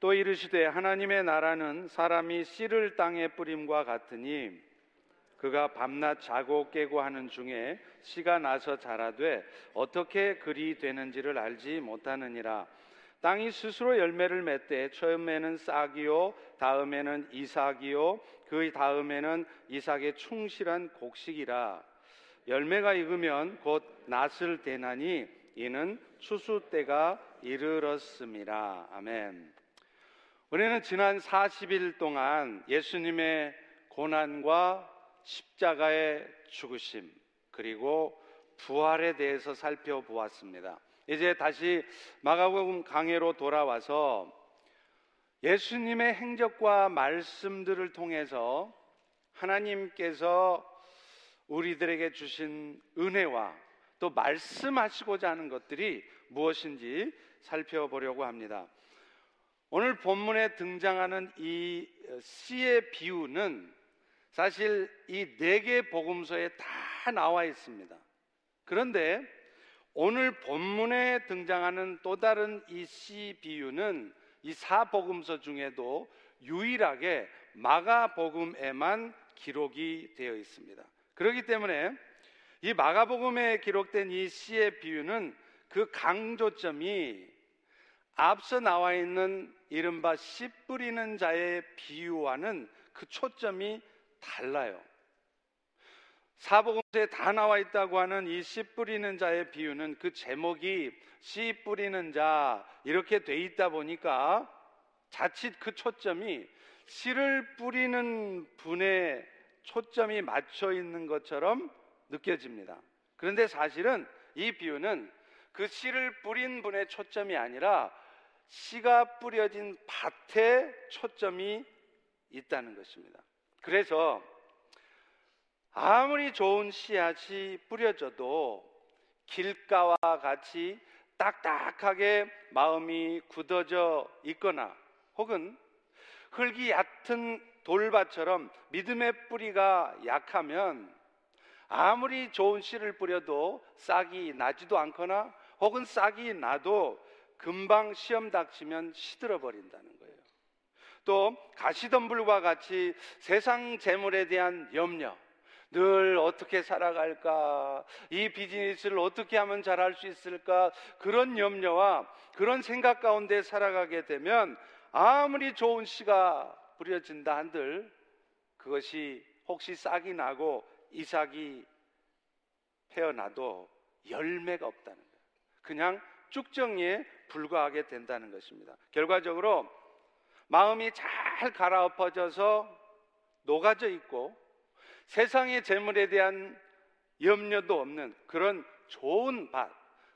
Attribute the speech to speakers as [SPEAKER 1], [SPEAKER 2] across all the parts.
[SPEAKER 1] 또 이르시되 하나님의 나라는 사람이 씨를 땅에 뿌림과 같으니 그가 밤낮 자고 깨고 하는 중에 씨가 나서 자라되 어떻게 그리 되는지를 알지 못하느니라. 땅이 스스로 열매를 맺되 처음에는 싹이요 다음에는 이삭이요 그 다음에는 이삭의 충실한 곡식이라. 열매가 익으면 곧 낫을 대나니 이는 추수 때가 이르렀음이라 아멘. 우리는 지난 40일 동안 예수님의 고난과 십자가의 죽으심 그리고 부활에 대해서 살펴보았습니다. 이제 다시 마가복음 강해로 돌아와서 예수님의 행적과 말씀들을 통해서 하나님께서 우리들에게 주신 은혜와 또 말씀하시고자 하는 것들이 무엇인지 살펴보려고 합니다. 오늘 본문에 등장하는 이 씨의 비유는 사실 이 네 개 복음서에 다 나와 있습니다. 그런데 오늘 본문에 등장하는 또 다른 이 씨 비유는 이 사복음서 중에도 유일하게 마가복음에만 기록이 되어 있습니다. 그렇기 때문에 이 마가복음에 기록된 이 씨의 비유는 그 강조점이 앞서 나와 있는 이른바 씨 뿌리는 자의 비유와는 그 초점이 달라요. 사복음서에 다 나와 있다고 하는 이 씨 뿌리는 자의 비유는 그 제목이 씨 뿌리는 자 이렇게 돼 있다 보니까 자칫 그 초점이 씨를 뿌리는 분의 초점이 맞춰 있는 것처럼 느껴집니다. 그런데 사실은 이 비유는 그 씨를 뿌린 분의 초점이 아니라 씨가 뿌려진 밭에 초점이 있다는 것입니다. 그래서 아무리 좋은 씨앗이 뿌려져도 길가와 같이 딱딱하게 마음이 굳어져 있거나 혹은 흙이 얕은 돌밭처럼 믿음의 뿌리가 약하면 아무리 좋은 씨를 뿌려도 싹이 나지도 않거나 혹은 싹이 나도 금방 시험 닥치면 시들어 버린다는 거예요. 또 가시덤불과 같이 세상 재물에 대한 염려, 늘 어떻게 살아갈까? 이 비즈니스를 어떻게 하면 잘할 수 있을까? 그런 염려와 그런 생각 가운데 살아가게 되면 아무리 좋은 씨가 뿌려진다 한들 그것이 혹시 싹이 나고 이삭이 태어나도 열매가 없다는 거예요. 그냥 쭉정이에 불과하게 된다는 것입니다. 결과적으로 마음이 잘 갈아엎어져서 녹아져 있고 세상의 재물에 대한 염려도 없는 그런 좋은 밭,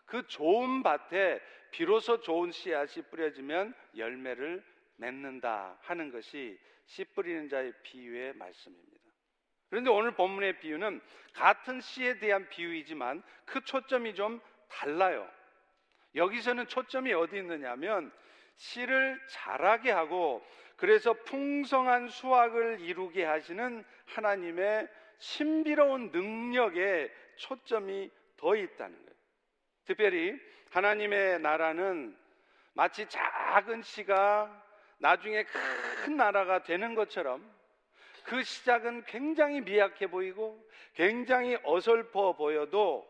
[SPEAKER 1] 그 좋은 밭에 비로소 좋은 씨앗이 뿌려지면 열매를 맺는다 하는 것이 씨 뿌리는 자의 비유의 말씀입니다. 그런데 오늘 본문의 비유는 같은 씨에 대한 비유이지만 그 초점이 좀 달라요. 여기서는 초점이 어디 있느냐면 씨를 자라게 하고 그래서 풍성한 수확을 이루게 하시는 하나님의 신비로운 능력에 초점이 더 있다는 거예요. 특별히 하나님의 나라는 마치 작은 씨가 나중에 큰 나라가 되는 것처럼 그 시작은 굉장히 미약해 보이고 굉장히 어설퍼 보여도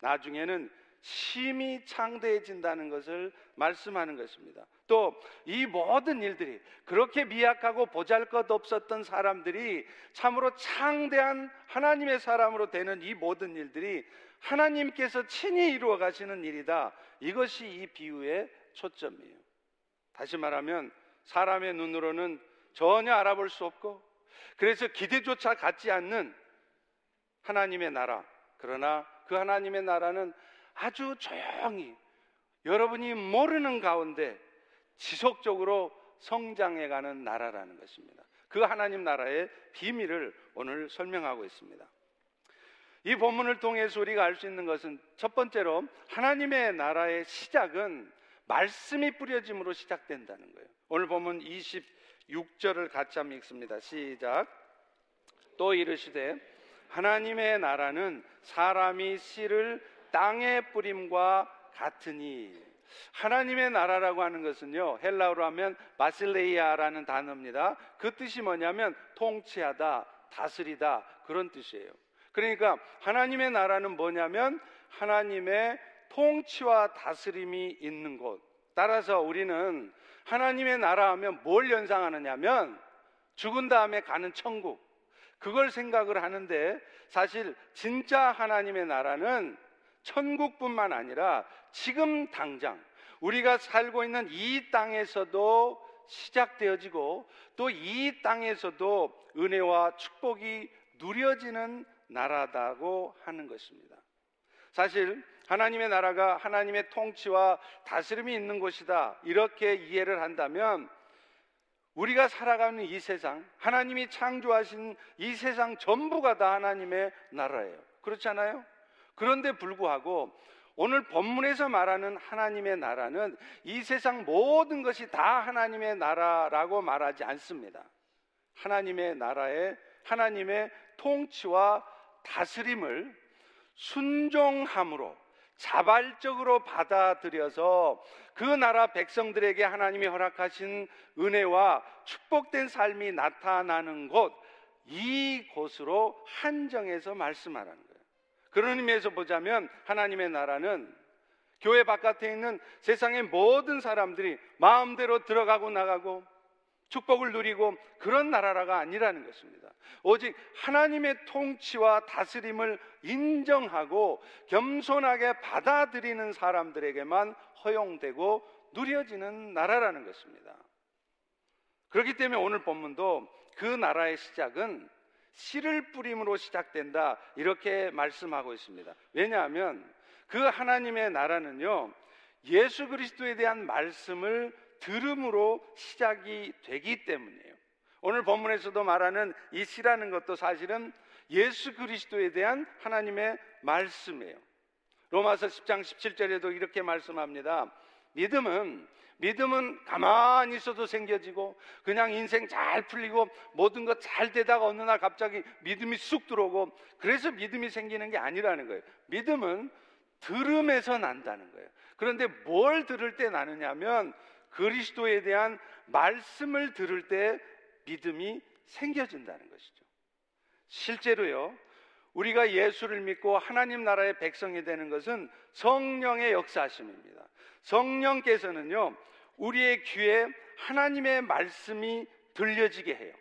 [SPEAKER 1] 나중에는 심히 창대해진다는 것을 말씀하는 것입니다. 또 이 모든 일들이 그렇게 미약하고 보잘 것 없었던 사람들이 참으로 창대한 하나님의 사람으로 되는 이 모든 일들이 하나님께서 친히 이루어 가시는 일이다. 이것이 이 비유의 초점이에요. 다시 말하면 사람의 눈으로는 전혀 알아볼 수 없고 그래서 기대조차 갖지 않는 하나님의 나라. 그러나 그 하나님의 나라는 아주 조용히 여러분이 모르는 가운데 지속적으로 성장해가는 나라라는 것입니다. 그 하나님 나라의 비밀을 오늘 설명하고 있습니다. 이 본문을 통해서 우리가 알 수 있는 것은 첫 번째로 하나님의 나라의 시작은 말씀이 뿌려짐으로 시작된다는 거예요. 오늘 보면 26절을 같이 한번 읽습니다. 시작. 또 이르시되 하나님의 나라는 사람이 씨를 땅에 뿌림과 같으니 하나님의 나라라고 하는 것은요, 헬라어로 하면 바실레이아라는 단어입니다. 그 뜻이 뭐냐면 통치하다, 다스리다 그런 뜻이에요. 그러니까 하나님의 나라는 뭐냐면 하나님의 통치와 다스림이 있는 곳. 따라서 우리는 하나님의 나라 하면 뭘 연상하느냐면 죽은 다음에 가는 천국. 그걸 생각을 하는데 사실 진짜 하나님의 나라는 천국뿐만 아니라 지금 당장 우리가 살고 있는 이 땅에서도 시작되어지고 또 이 땅에서도 은혜와 축복이 누려지는 나라다고 하는 것입니다. 사실 하나님의 나라가 하나님의 통치와 다스림이 있는 곳이다. 이렇게 이해를 한다면 우리가 살아가는 이 세상, 하나님이 창조하신 이 세상 전부가 다 하나님의 나라예요. 그렇지 않아요? 그런데 불구하고 오늘 본문에서 말하는 하나님의 나라는 이 세상 모든 것이 다 하나님의 나라라고 말하지 않습니다. 하나님의 나라에 하나님의 통치와 다스림을 순종함으로 자발적으로 받아들여서 그 나라 백성들에게 하나님이 허락하신 은혜와 축복된 삶이 나타나는 곳, 이곳으로 한정해서 말씀하라는 거예요. 그런 의미에서 보자면 하나님의 나라는 교회 바깥에 있는 세상의 모든 사람들이 마음대로 들어가고 나가고 축복을 누리고 그런 나라라가 아니라는 것입니다. 오직 하나님의 통치와 다스림을 인정하고 겸손하게 받아들이는 사람들에게만 허용되고 누려지는 나라라는 것입니다. 그렇기 때문에 오늘 본문도 그 나라의 시작은 씨를 뿌림으로 시작된다. 이렇게 말씀하고 있습니다. 왜냐하면 그 하나님의 나라는요, 예수 그리스도에 대한 말씀을 들음으로 시작이 되기 때문이에요. 오늘 본문에서도 말하는 이 씨라는 것도 사실은 예수 그리스도에 대한 하나님의 말씀이에요. 로마서 10장 17절에도 이렇게 말씀합니다. 믿음은 믿음은 가만히 있어도 생겨지고 그냥 인생 잘 풀리고 모든 것 잘 되다가 어느 날 갑자기 믿음이 쑥 들어오고 그래서 믿음이 생기는 게 아니라는 거예요. 믿음은 들음에서 난다는 거예요. 그런데 뭘 들을 때 나느냐면 그리스도에 대한 말씀을 들을 때 믿음이 생겨진다는 것이죠. 실제로요, 우리가 예수를 믿고 하나님 나라의 백성이 되는 것은 성령의 역사심입니다. 성령께서는요, 우리의 귀에 하나님의 말씀이 들려지게 해요.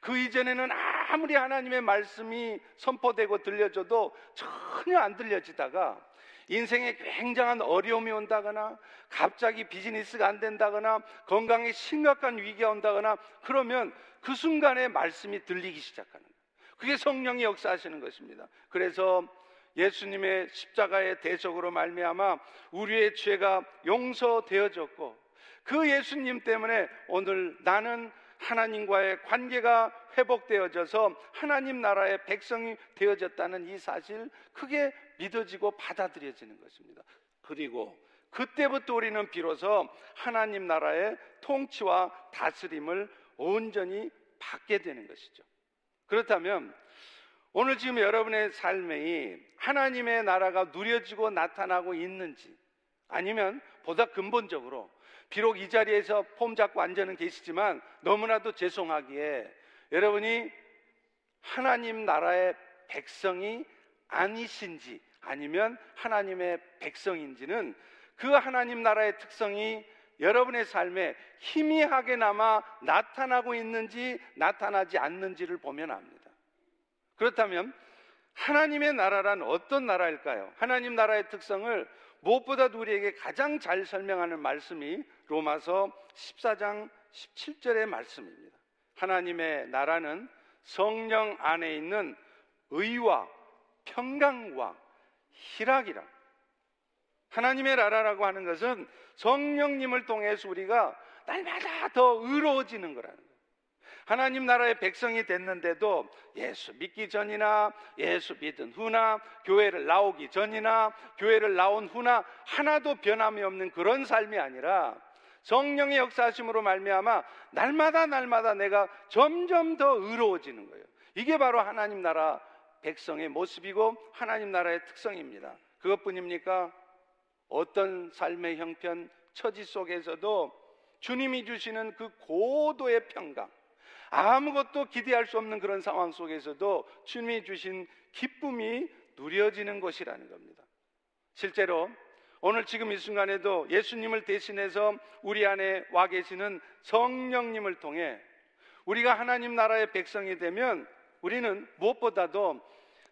[SPEAKER 1] 그 이전에는 아무리 하나님의 말씀이 선포되고 들려줘도 전혀 안 들려지다가 인생에 굉장한 어려움이 온다거나 갑자기 비즈니스가 안 된다거나 건강에 심각한 위기가 온다거나 그러면 그 순간에 말씀이 들리기 시작하는 거예요. 그게 성령이 역사하시는 것입니다. 그래서 예수님의 십자가의 대적으로 말미암아 우리의 죄가 용서되어졌고 그 예수님 때문에 오늘 나는 하나님과의 관계가 회복되어져서 하나님 나라의 백성이 되어졌다는 이 사실 크게 믿어지고 받아들여지는 것입니다. 그리고 그때부터 우리는 비로소 하나님 나라의 통치와 다스림을 온전히 받게 되는 것이죠. 그렇다면 오늘 지금 여러분의 삶에 하나님의 나라가 누려지고 나타나고 있는지 아니면 보다 근본적으로 비록 이 자리에서 폼 잡고 앉아는 계시지만 너무나도 죄송하기에 여러분이 하나님 나라의 백성이 아니신지 아니면 하나님의 백성인지는 그 하나님 나라의 특성이 여러분의 삶에 희미하게나마 나타나고 있는지 나타나지 않는지를 보면 압니다. 그렇다면 하나님의 나라란 어떤 나라일까요? 하나님 나라의 특성을 무엇보다 우리에게 가장 잘 설명하는 말씀이 로마서 14장 17절의 말씀입니다. 하나님의 나라는 성령 안에 있는 의와 평강과 희락이라. 하나님의 나라라고 하는 것은 성령님을 통해서 우리가 날마다 더 의로워지는 거라는 거예요. 하나님 나라의 백성이 됐는데도 예수 믿기 전이나 예수 믿은 후나 교회를 나오기 전이나 교회를 나온 후나 하나도 변함이 없는 그런 삶이 아니라 성령의 역사하심으로 말미암아 날마다 날마다 내가 점점 더 의로워지는 거예요. 이게 바로 하나님 나라 백성의 모습이고 하나님 나라의 특성입니다. 그것뿐입니까? 어떤 삶의 형편, 처지 속에서도 주님이 주시는 그 고도의 평강, 아무것도 기대할 수 없는 그런 상황 속에서도 주님이 주신 기쁨이 누려지는 것이라는 겁니다. 실제로 오늘 지금 이 순간에도 예수님을 대신해서 우리 안에 와 계시는 성령님을 통해 우리가 하나님 나라의 백성이 되면 우리는 무엇보다도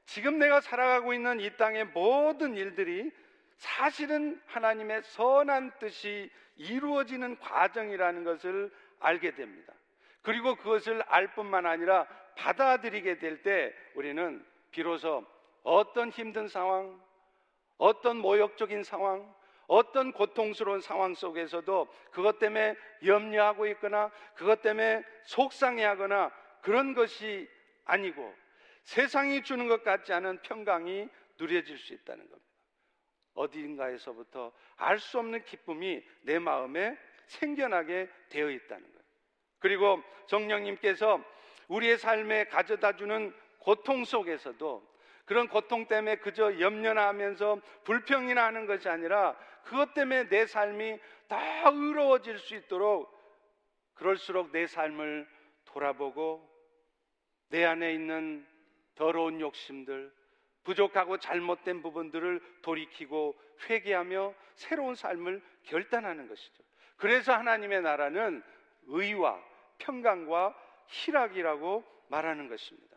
[SPEAKER 1] 지금 내가 살아가고 있는 이 땅의 모든 일들이 사실은 하나님의 선한 뜻이 이루어지는 과정이라는 것을 알게 됩니다. 그리고 그것을 알 뿐만 아니라 받아들이게 될 때 우리는 비로소 어떤 힘든 상황, 어떤 모욕적인 상황, 어떤 고통스러운 상황 속에서도 그것 때문에 염려하고 있거나 그것 때문에 속상해하거나 그런 것이 아니고 세상이 주는 것 같지 않은 평강이 누려질 수 있다는 겁니다. 어디인가에서부터 알 수 없는 기쁨이 내 마음에 생겨나게 되어 있다는 거예요. 그리고 정령님께서 우리의 삶에 가져다 주는 고통 속에서도 그런 고통 때문에 그저 염려나 하면서 불평이나 하는 것이 아니라 그것 때문에 내 삶이 다 의로워질 수 있도록 그럴수록 내 삶을 돌아보고 내 안에 있는 더러운 욕심들, 부족하고 잘못된 부분들을 돌이키고 회개하며 새로운 삶을 결단하는 것이죠. 그래서 하나님의 나라는 의와 평강과 희락이라고 말하는 것입니다.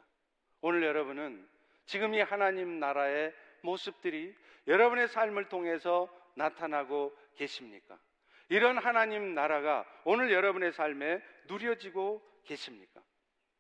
[SPEAKER 1] 오늘 여러분은 지금 이 하나님 나라의 모습들이 여러분의 삶을 통해서 나타나고 계십니까? 이런 하나님 나라가 오늘 여러분의 삶에 누려지고 계십니까?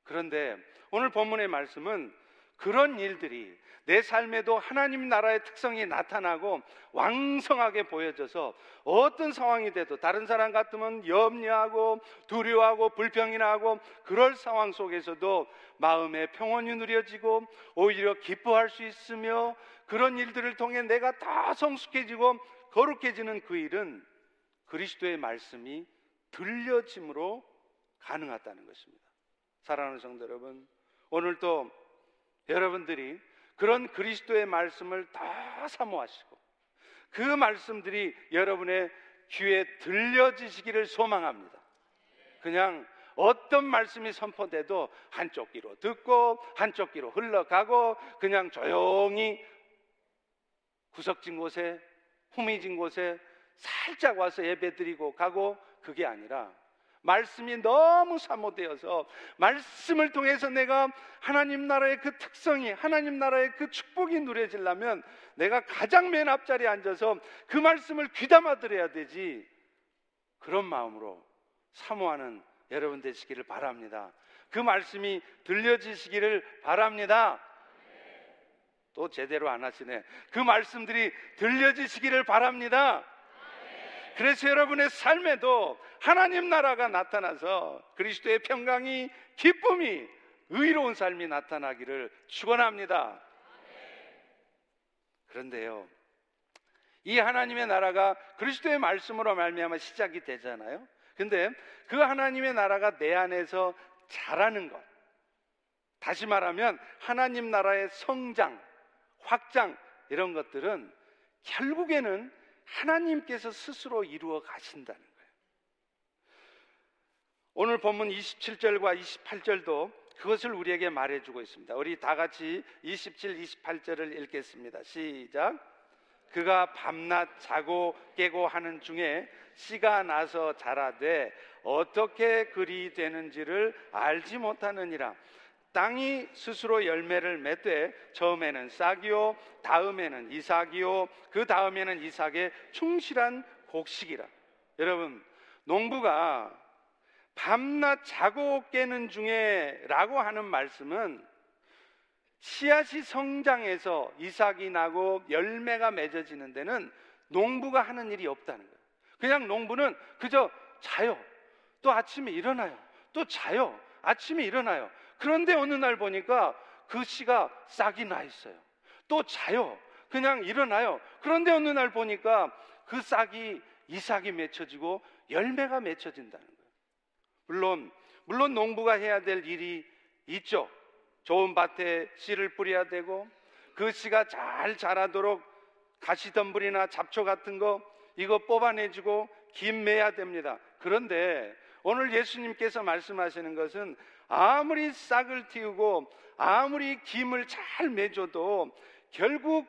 [SPEAKER 1] 그런데 오늘 본문의 말씀은 그런 일들이 내 삶에도 하나님 나라의 특성이 나타나고 왕성하게 보여져서 어떤 상황이 돼도 다른 사람 같으면 염려하고 두려워하고 불평이 나고 그럴 상황 속에서도 마음의 평온이 누려지고 오히려 기뻐할 수 있으며 그런 일들을 통해 내가 다 성숙해지고 거룩해지는 그 일은 그리스도의 말씀이 들려짐으로 가능하다는 것입니다. 사랑하는 성도 여러분, 오늘도 여러분들이 그런 그리스도의 말씀을 다 사모하시고 그 말씀들이 여러분의 귀에 들려지시기를 소망합니다. 그냥 어떤 말씀이 선포돼도 한쪽 귀로 듣고 한쪽 귀로 흘러가고 그냥 조용히 구석진 곳에 후미진 곳에 살짝 와서 예배드리고 가고 그게 아니라 말씀이 너무 사모되어서 말씀을 통해서 내가 하나님 나라의 그 특성이 하나님 나라의 그 축복이 누려지려면 내가 가장 맨 앞자리에 앉아서 그 말씀을 귀담아 들어야 되지 그런 마음으로 사모하는 여러분 되시기를 바랍니다. 그 말씀이 들려지시기를 바랍니다. 또 제대로 안 하시네. 그 말씀들이 들려지시기를 바랍니다. 그래서 여러분의 삶에도 하나님 나라가 나타나서 그리스도의 평강이 기쁨이 의로운 삶이 나타나기를 축원합니다. 그런데요. 이 하나님의 나라가 그리스도의 말씀으로 말미암아 시작이 되잖아요. 근데 그 하나님의 나라가 내 안에서 자라는 것. 다시 말하면 하나님 나라의 성장, 확장 이런 것들은 결국에는 하나님께서 스스로 이루어 가신다는 거예요. 오늘 본문 27절과 28절도 그것을 우리에게 말해주고 있습니다. 우리 다 같이 27, 28절을 읽겠습니다. 시작. 그가 밤낮 자고 깨고 하는 중에 씨가 나서 자라되 어떻게 그리 되는지를 알지 못하느니라. 땅이 스스로 열매를 맺되 처음에는 싹이요 다음에는 이삭이요 그 다음에는 이삭의 충실한 곡식이라 여러분 농부가 밤낮 자고 깨는 중에라고 하는 말씀은 씨앗이 성장해서 이삭이 나고 열매가 맺어지는 데는 농부가 하는 일이 없다는 거예요. 그냥 농부는 그저 자요. 또 아침에 일어나요. 또 자요. 아침에 일어나요. 그런데 어느 날 보니까 그 씨가 싹이 나 있어요. 또 자요. 그냥 일어나요. 그런데 어느 날 보니까 그 싹이 이삭이 맺혀지고 열매가 맺혀진다는 거예요. 물론 물론 농부가 해야 될 일이 있죠. 좋은 밭에 씨를 뿌려야 되고 그 씨가 잘 자라도록 가시덤불이나 잡초 같은 거 이거 뽑아내주고 김 매야 됩니다. 그런데 오늘 예수님께서 말씀하시는 것은 아무리 싹을 틔우고 아무리 김을 잘 매줘도 결국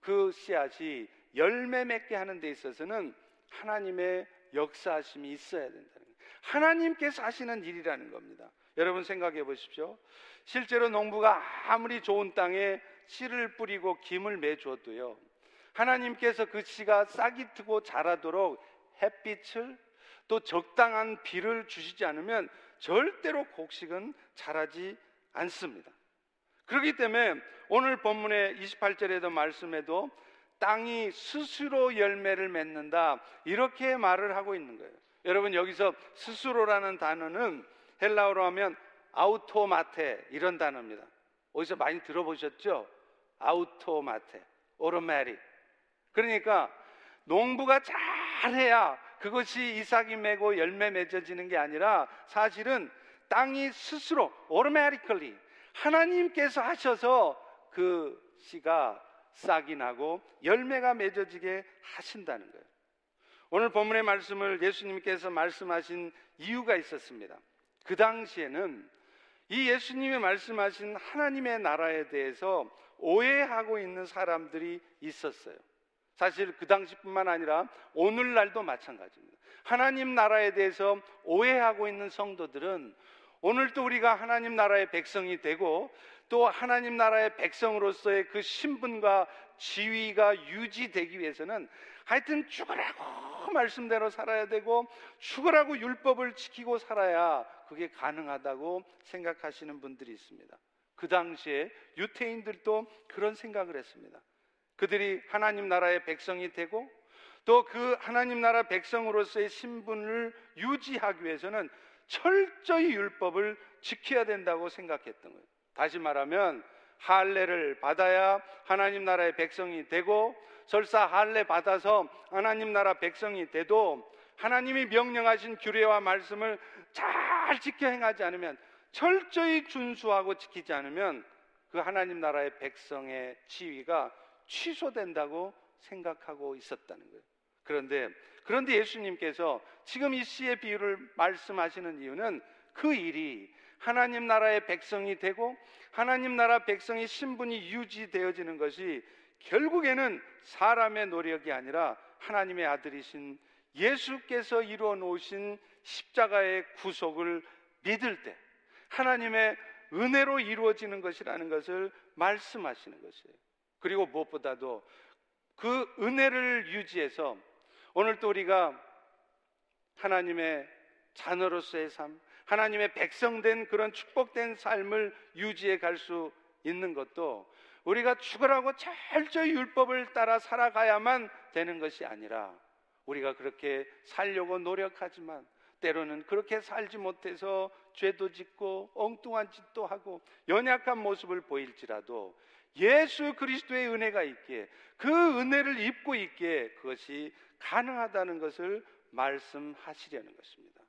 [SPEAKER 1] 그 씨앗이 열매 맺게 하는 데 있어서는 하나님의 역사하심이 있어야 된다는 거예요. 하나님께서 하시는 일이라는 겁니다. 여러분 생각해 보십시오. 실제로 농부가 아무리 좋은 땅에 씨를 뿌리고 김을 매줘도요. 하나님께서 그 씨가 싹이 트고 자라도록 햇빛을 또 적당한 비를 주시지 않으면 절대로 곡식은 자라지 않습니다. 그렇기 때문에 오늘 본문의 28절에도 말씀에도 땅이 스스로 열매를 맺는다 이렇게 말을 하고 있는 거예요. 여러분 여기서 스스로라는 단어는 헬라어로 하면 아우토마테 이런 단어입니다. 어디서 많이 들어보셨죠? 아우토마테, 오토매틱. 그러니까 농부가 잘해야 그것이 이삭이 메고 열매 맺어지는 게 아니라 사실은 땅이 스스로 automatically 하나님께서 하셔서 그 씨가 싹이 나고 열매가 맺어지게 하신다는 거예요. 오늘 본문의 말씀을 예수님께서 말씀하신 이유가 있었습니다. 그 당시에는 이 예수님이 말씀하신 하나님의 나라에 대해서 오해하고 있는 사람들이 있었어요. 사실 그 당시뿐만 아니라 오늘날도 마찬가지입니다. 하나님 나라에 대해서 오해하고 있는 성도들은 오늘도 우리가 하나님 나라의 백성이 되고 또 하나님 나라의 백성으로서의 그 신분과 지위가 유지되기 위해서는 하여튼 죽으라고 말씀대로 살아야 되고 죽으라고 율법을 지키고 살아야 그게 가능하다고 생각하시는 분들이 있습니다. 그 당시에 유태인들도 그런 생각을 했습니다. 그들이 하나님 나라의 백성이 되고 또 그 하나님 나라 백성으로서의 신분을 유지하기 위해서는 철저히 율법을 지켜야 된다고 생각했던 거예요. 다시 말하면 할례를 받아야 하나님 나라의 백성이 되고 설사 할례 받아서 하나님 나라 백성이 돼도 하나님이 명령하신 규례와 말씀을 잘 지켜 행하지 않으면 철저히 준수하고 지키지 않으면 그 하나님 나라의 백성의 지위가 취소된다고 생각하고 있었다는 거예요. 그런데 그런데 예수님께서 지금 이 씨의 비유를 말씀하시는 이유는 그 일이 하나님 나라의 백성이 되고 하나님 나라 백성의 신분이 유지되어지는 것이 결국에는 사람의 노력이 아니라 하나님의 아들이신 예수께서 이루어 놓으신 십자가의 구속을 믿을 때 하나님의 은혜로 이루어지는 것이라는 것을 말씀하시는 것이에요. 그리고 무엇보다도 그 은혜를 유지해서 오늘 또 우리가 하나님의 자녀로서의 삶, 하나님의 백성된 그런 축복된 삶을 유지해 갈 수 있는 것도 우리가 죽으라고 철저히 율법을 따라 살아가야만 되는 것이 아니라 우리가 그렇게 살려고 노력하지만 때로는 그렇게 살지 못해서 죄도 짓고 엉뚱한 짓도 하고 연약한 모습을 보일지라도 예수 그리스도의 은혜가 있기에 그 은혜를 입고 있기에 그것이 가능하다는 것을 말씀하시려는 것입니다.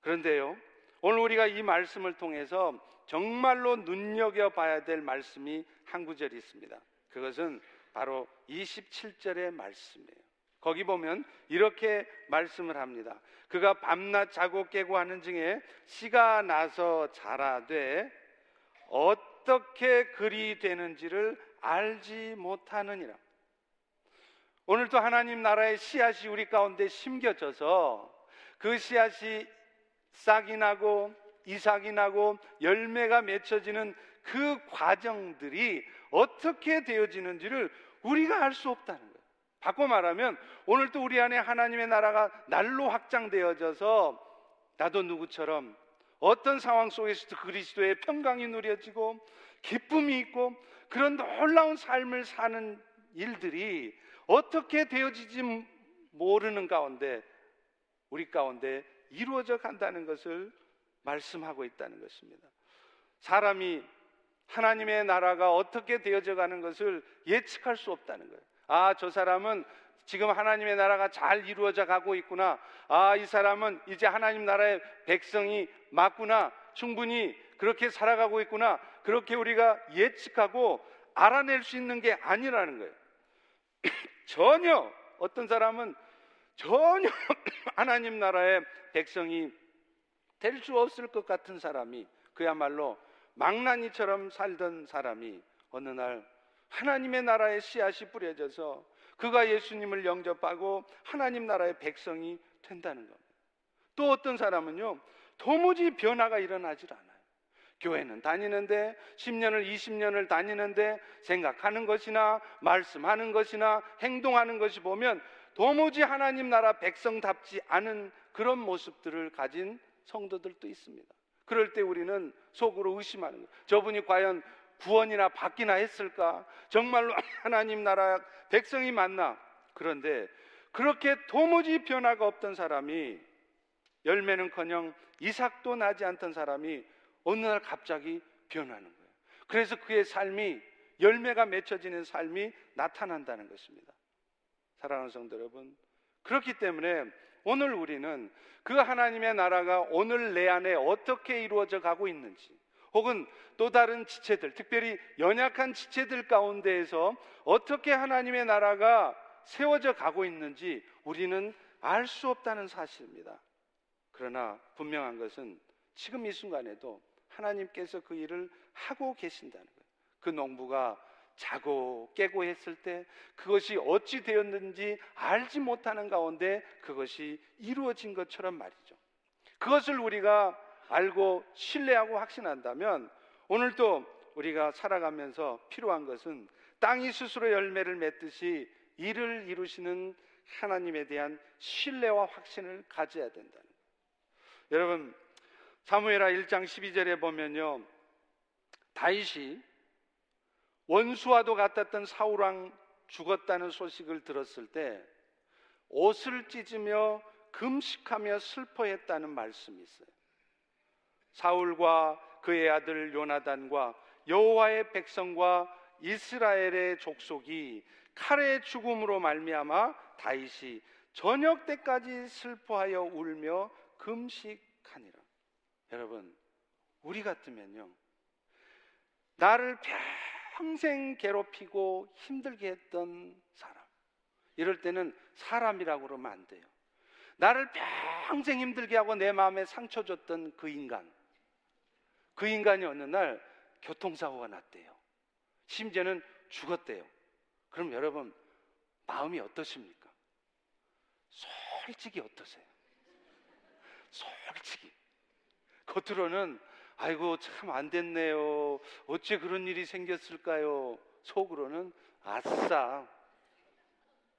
[SPEAKER 1] 그런데요, 오늘 우리가 이 말씀을 통해서 정말로 눈여겨봐야 될 말씀이 한 구절이 있습니다. 그것은 바로 27절의 말씀이에요. 거기 보면 이렇게 말씀을 합니다. 그가 밤낮 자고 깨고 하는 중에 씨가 나서 자라되 어 떻게 그리 되는지를 알지 못하느니라. 오늘도 하나님 나라의 씨앗이 우리 가운데 심겨져서 그 씨앗이 싹이 나고 이삭이 나고 열매가 맺혀지는 그 과정들이 어떻게 되어지는지를 우리가 알 수 없다는 거예요. 바꿔 말하면 오늘도 우리 안에 하나님의 나라가 날로 확장되어져서 나도 누구처럼 어떤 상황 속에서도 그리스도의 평강이 누려지고 기쁨이 있고 그런 놀라운 삶을 사는 일들이 어떻게 되어지지 모르는 가운데 우리 가운데 이루어져 간다는 것을 말씀하고 있다는 것입니다. 사람이 하나님의 나라가 어떻게 되어져 가는 것을 예측할 수 없다는 거예요. 아, 저 사람은 지금 하나님의 나라가 잘 이루어져 가고 있구나. 아, 이 사람은 이제 하나님 나라의 백성이 맞구나. 충분히 그렇게 살아가고 있구나. 그렇게 우리가 예측하고 알아낼 수 있는 게 아니라는 거예요. 전혀 어떤 사람은 전혀 하나님 나라의 백성이 될 수 없을 것 같은 사람이 그야말로 망나니처럼 살던 사람이 어느 날 하나님의 나라의 씨앗이 뿌려져서 그가 예수님을 영접하고 하나님 나라의 백성이 된다는 겁니다. 또 어떤 사람은요, 도무지 변화가 일어나질 않아요. 교회는 다니는데 10년을 20년을 다니는데 생각하는 것이나 말씀하는 것이나 행동하는 것이 보면 도무지 하나님 나라 백성답지 않은 그런 모습들을 가진 성도들도 있습니다. 그럴 때 우리는 속으로 의심하는 거예요. 저분이 과연 구원이나 받기나 했을까? 정말로 하나님 나라 백성이 맞나? 그런데 그렇게 도무지 변화가 없던 사람이 열매는커녕 이삭도 나지 않던 사람이 어느 날 갑자기 변하는 거예요. 그래서 그의 삶이 열매가 맺혀지는 삶이 나타난다는 것입니다. 사랑하는 성도 여러분, 그렇기 때문에 오늘 우리는 그 하나님의 나라가 오늘 내 안에 어떻게 이루어져 가고 있는지, 혹은 또 다른 지체들, 특별히 연약한 지체들 가운데에서 어떻게 하나님의 나라가 세워져 가고 있는지 우리는 알 수 없다는 사실입니다. 그러나 분명한 것은 지금 이 순간에도 하나님께서 그 일을 하고 계신다는 거예요. 그 농부가 자고 깨고 했을 때 그것이 어찌 되었는지 알지 못하는 가운데 그것이 이루어진 것처럼 말이죠. 그것을 우리가 알고 신뢰하고 확신한다면 오늘도 우리가 살아가면서 필요한 것은 땅이 스스로 열매를 맺듯이 일을 이루시는 하나님에 대한 신뢰와 확신을 가져야 거예요. 여러분 사무엘하 1장 12절에 보면요. 다윗이 원수와도 같았던 사울왕 죽었다는 소식을 들었을 때 옷을 찢으며 금식하며 슬퍼했다는 말씀이 있어요. 사울과 그의 아들 요나단과 여호와의 백성과 이스라엘의 족속이 칼의 죽음으로 말미암아 다윗이 저녁 때까지 슬퍼하여 울며 금식하니라. 여러분, 우리 같으면요. 나를 평생 괴롭히고 힘들게 했던 사람. 이럴 때는 사람이라고 그러면 안 돼요. 나를 평생 힘들게 하고 내 마음에 상처 줬던 그 인간. 그 인간이 어느 날 교통사고가 났대요. 심지어는 죽었대요. 그럼 여러분, 마음이 어떠십니까? 솔직히 어떠세요? 솔직히. 겉으로는 아이고 참 안 됐네요. 어째 그런 일이 생겼을까요? 속으로는 아싸.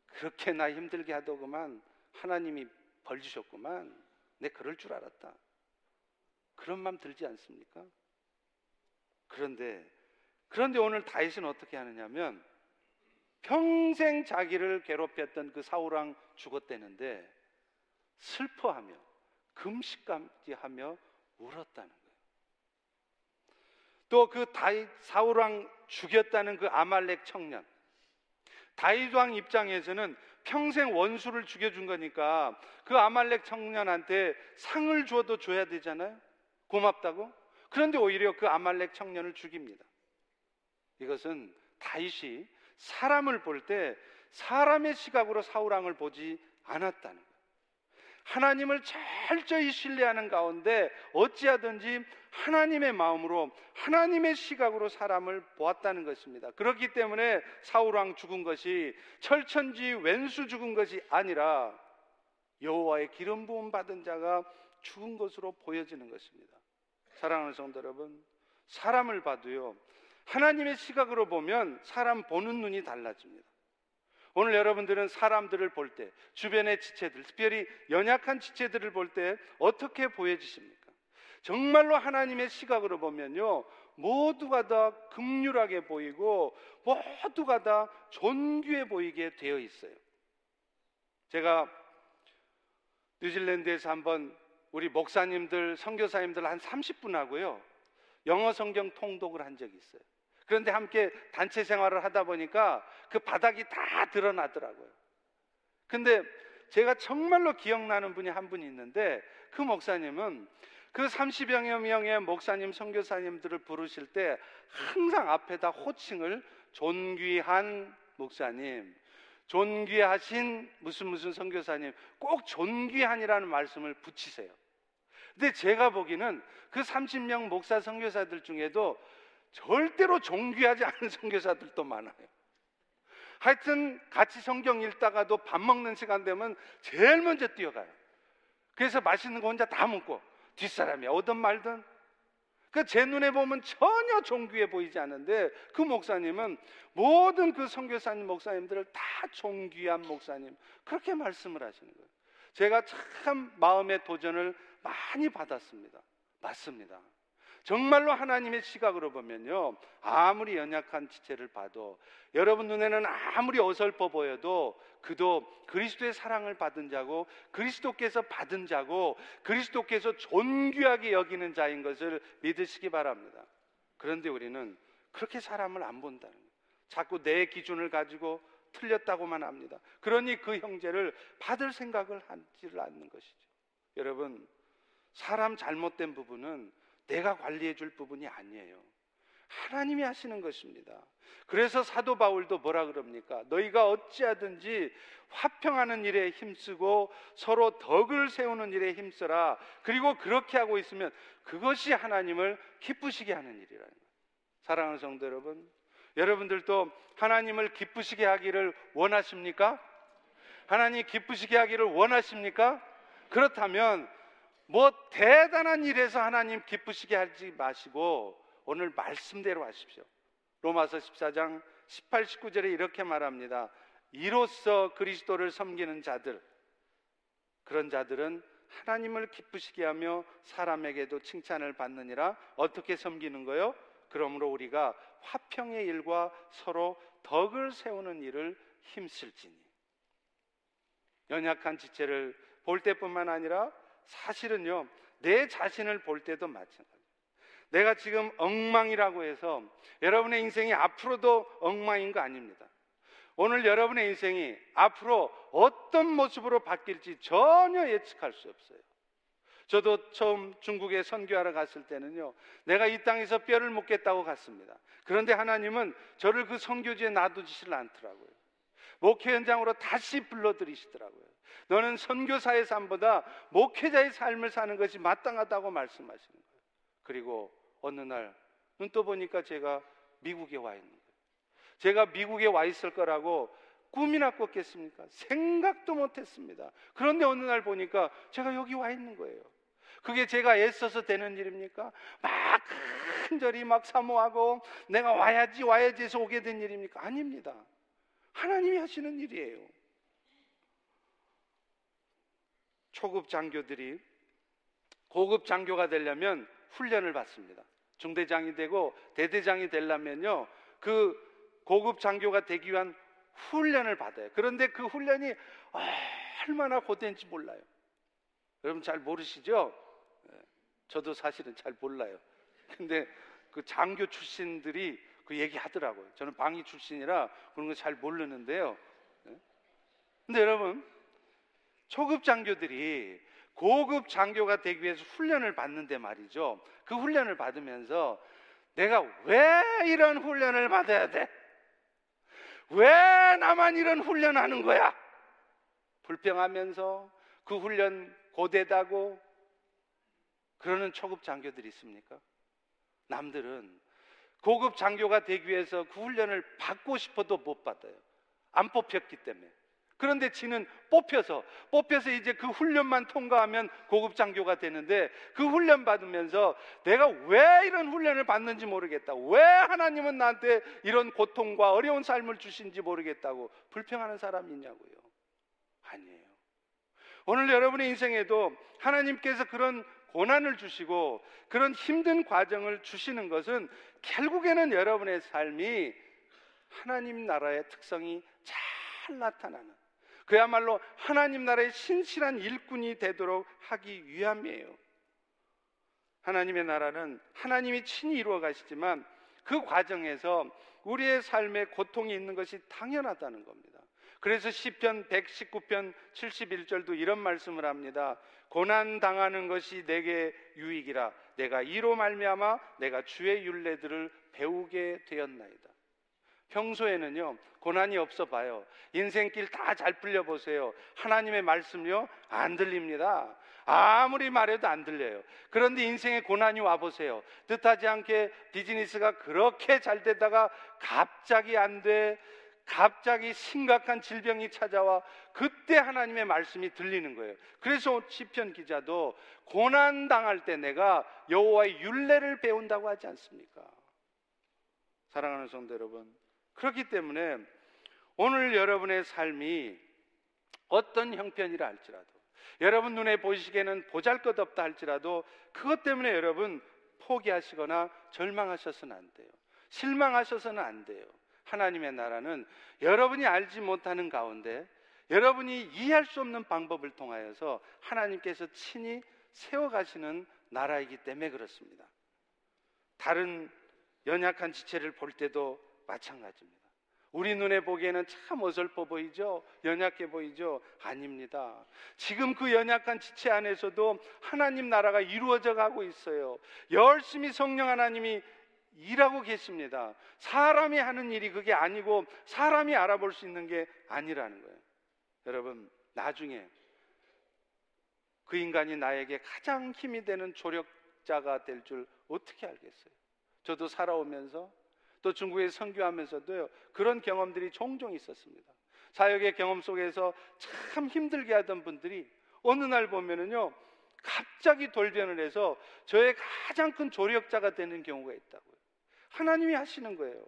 [SPEAKER 1] 그렇게 나 힘들게 하더구만. 하나님이 벌 주셨구만. 내 그럴 줄 알았다. 그런 마음 들지 않습니까? 그런데 그런데 오늘 다윗은 어떻게 하느냐면 평생 자기를 괴롭혔던 그 사울왕 죽었대는데 슬퍼하며 금식까지 하며 울었다는 거예요. 또 그 다윗 사울왕 죽였다는 그 아말렉 청년. 다윗 왕 입장에서는 평생 원수를 죽여준 거니까 그 아말렉 청년한테 상을 줘도 줘야 되잖아요. 고맙다고. 그런데 오히려 그 아말렉 청년을 죽입니다. 이것은 다윗이 사람을 볼 때 사람의 시각으로 사울왕을 보지 않았다는 거예요. 하나님을 철저히 신뢰하는 가운데 어찌하든지 하나님의 마음으로 하나님의 시각으로 사람을 보았다는 것입니다. 그렇기 때문에 사울왕 죽은 것이 철천지 왼수 죽은 것이 아니라 여호와의 기름 부음 받은 자가 죽은 것으로 보여지는 것입니다. 사랑하는 성도 여러분, 사람을 봐도요. 하나님의 시각으로 보면 사람 보는 눈이 달라집니다. 오늘 여러분들은 사람들을 볼 때, 주변의 지체들, 특별히 연약한 지체들을 볼 때 어떻게 보여지십니까? 정말로 하나님의 시각으로 보면요, 모두가 다 극률하게 보이고 모두가 다 존귀해 보이게 되어 있어요. 제가 뉴질랜드에서 한번 우리 목사님들, 선교사님들 한 30분 하고요. 영어 성경 통독을 한 적이 있어요. 그런데 함께 단체 생활을 하다 보니까 그 바닥이 다 드러나더라고요. 근데 제가 정말로 기억나는 분이 한 분이 있는데 그 목사님은 그 30여 명의 목사님, 선교사님들을 부르실 때 항상 앞에다 호칭을 존귀한 목사님, 존귀하신 무슨 무슨 선교사님 꼭 존귀한이라는 말씀을 붙이세요. 근데 제가 보기는 그 30명 목사 선교사들 중에도 절대로 존귀하지 않은 선교사들도 많아요. 하여튼 같이 성경 읽다가도 밥 먹는 시간 되면 제일 먼저 뛰어가요. 그래서 맛있는 거 혼자 다 먹고 뒷사람이 오든 말든 그제 눈에 보면 전혀 존귀해 보이지 않는데 그 목사님은 모든 그 선교사님 목사님들을 다 존귀한 목사님 그렇게 말씀을 하시는 거예요. 제가 참 마음의 도전을 많이 받았습니다. 맞습니다. 정말로 하나님의 시각으로 보면요. 아무리 연약한 지체를 봐도 여러분 눈에는 아무리 어설퍼 보여도 그도 그리스도의 사랑을 받은 자고 그리스도께서 받은 자고 그리스도께서 존귀하게 여기는 자인 것을 믿으시기 바랍니다. 그런데 우리는 그렇게 사람을 안 본다는 거예요. 자꾸 내 기준을 가지고 틀렸다고만 합니다. 그러니 그 형제를 받을 생각을 하지를 않는 것이죠. 여러분, 사람 잘못된 부분은 내가 관리해 줄 부분이 아니에요. 하나님이 하시는 것입니다. 그래서 사도 바울도 뭐라 그럽니까? 너희가 어찌하든지 화평하는 일에 힘쓰고 서로 덕을 세우는 일에 힘써라. 그리고 그렇게 하고 있으면 그것이 하나님을 기쁘시게 하는 일이라는 거예요. 사랑하는 성도 여러분, 여러분들도 하나님을 기쁘시게 하기를 원하십니까? 하나님 기쁘시게 하기를 원하십니까? 그렇다면 뭐 대단한 일에서 하나님 기쁘시게 하지 마시고 오늘 말씀대로 하십시오. 로마서 14장 18, 19절에 이렇게 말합니다. 이로써 그리스도를 섬기는 자들 그런 자들은 하나님을 기쁘시게 하며 사람에게도 칭찬을 받느니라 어떻게 섬기는 거요? 그러므로 우리가 화평의 일과 서로 덕을 세우는 일을 힘쓸지니 연약한 지체를 볼 때뿐만 아니라 사실은요, 내 자신을 볼 때도 마찬가지예요. 내가 지금 엉망이라고 해서 여러분의 인생이 앞으로도 엉망인 거 아닙니다. 오늘 여러분의 인생이 앞으로 어떤 모습으로 바뀔지 전혀 예측할 수 없어요. 저도 처음 중국에 선교하러 갔을 때는요, 내가 이 땅에서 뼈를 묻겠다고 갔습니다. 그런데 하나님은 저를 그 선교지에 놔두지를 않더라고요. 목회 현장으로 다시 불러들이시더라고요. 너는 선교사의 삶보다 목회자의 삶을 사는 것이 마땅하다고 말씀하시는 거예요. 그리고 어느 날 눈 떠 보니까 제가 미국에 와 있는 거예요. 제가 미국에 와 있을 거라고 꿈이나 꿨겠습니까? 생각도 못 했습니다. 그런데 어느 날 보니까 제가 여기 와 있는 거예요. 그게 제가 애써서 되는 일입니까? 막 큰절이 막 사모하고 내가 와야지 와야지 해서 오게 된 일입니까? 아닙니다. 하나님이 하시는 일이에요. 초급 장교들이 고급 장교가 되려면 훈련을 받습니다. 중대장이 되고 대대장이 되려면요. 그 고급 장교가 되기 위한 훈련을 받아요. 그런데 그 훈련이 얼마나 고된지 몰라요. 여러분 잘 모르시죠? 예, 저도 사실은 잘 몰라요. 근데 그 장교 출신들이 그 얘기 하더라고요. 저는 방위 출신이라 그런 거 잘 모르는데요. 예? 근데 여러분, 초급 장교들이 고급 장교가 되기 위해서 훈련을 받는데 말이죠. 그 훈련을 받으면서 내가 왜 이런 훈련을 받아야 돼? 왜 나만 이런 훈련하는 거야? 불평하면서 그 훈련 고되다고 그러는 초급 장교들이 있습니까? 남들은 고급 장교가 되기 위해서 그 훈련을 받고 싶어도 못 받아요. 안 뽑혔기 때문에. 그런데 지는 뽑혀서 뽑혀서 이제 그 훈련만 통과하면 고급 장교가 되는데 그 훈련 받으면서 내가 왜 이런 훈련을 받는지 모르겠다. 왜 하나님은 나한테 이런 고통과 어려운 삶을 주신지 모르겠다고 불평하는 사람이 있냐고요. 아니에요. 오늘 여러분의 인생에도 하나님께서 그런 고난을 주시고 그런 힘든 과정을 주시는 것은 결국에는 여러분의 삶이 하나님 나라의 특성이 잘 나타나는 그야말로 하나님 나라의 신실한 일꾼이 되도록 하기 위함이에요. 하나님의 나라는 하나님이 친히 이루어 가시지만 그 과정에서 우리의 삶에 고통이 있는 것이 당연하다는 겁니다. 그래서 시편 119편 71절도 이런 말씀을 합니다. 고난 당하는 것이 내게 유익이라 내가 이로 말미암아 내가 주의 윤례들을 배우게 되었나이다. 평소에는요, 고난이 없어 봐요. 인생길 다 잘 풀려 보세요. 하나님의 말씀요, 안 들립니다. 아무리 말해도 안 들려요. 그런데 인생에 고난이 와 보세요. 뜻하지 않게 비즈니스가 그렇게 잘 되다가 갑자기 안 돼. 갑자기 심각한 질병이 찾아와 그때 하나님의 말씀이 들리는 거예요. 그래서 시편 기자도 고난 당할 때 내가 여호와의 윤례를 배운다고 하지 않습니까? 사랑하는 성도 여러분, 그렇기 때문에 오늘 여러분의 삶이 어떤 형편이라 할지라도 여러분 눈에 보시기에는 보잘 것 없다 할지라도 그것 때문에 여러분 포기하시거나 절망하셔서는 안 돼요. 실망하셔서는 안 돼요. 하나님의 나라는 여러분이 알지 못하는 가운데 여러분이 이해할 수 없는 방법을 통하여서 하나님께서 친히 세워가시는 나라이기 때문에 그렇습니다. 다른 연약한 지체를 볼 때도 마찬가지입니다. 우리 눈에 보기에는 참 어설퍼 보이죠? 연약해 보이죠? 아닙니다. 지금 그 연약한 지체 안에서도 하나님 나라가 이루어져 가고 있어요. 열심히 성령 하나님이 일하고 계십니다. 사람이 하는 일이 그게 아니고 사람이 알아볼 수 있는 게 아니라는 거예요. 여러분, 나중에 그 인간이 나에게 가장 힘이 되는 조력자가 될 줄 어떻게 알겠어요? 저도 살아오면서 또 중국에 선교하면서도요, 그런 경험들이 종종 있었습니다. 사역의 경험 속에서 참 힘들게 하던 분들이 어느 날 보면은요, 갑자기 돌변을 해서 저의 가장 큰 조력자가 되는 경우가 있다고요. 하나님이 하시는 거예요.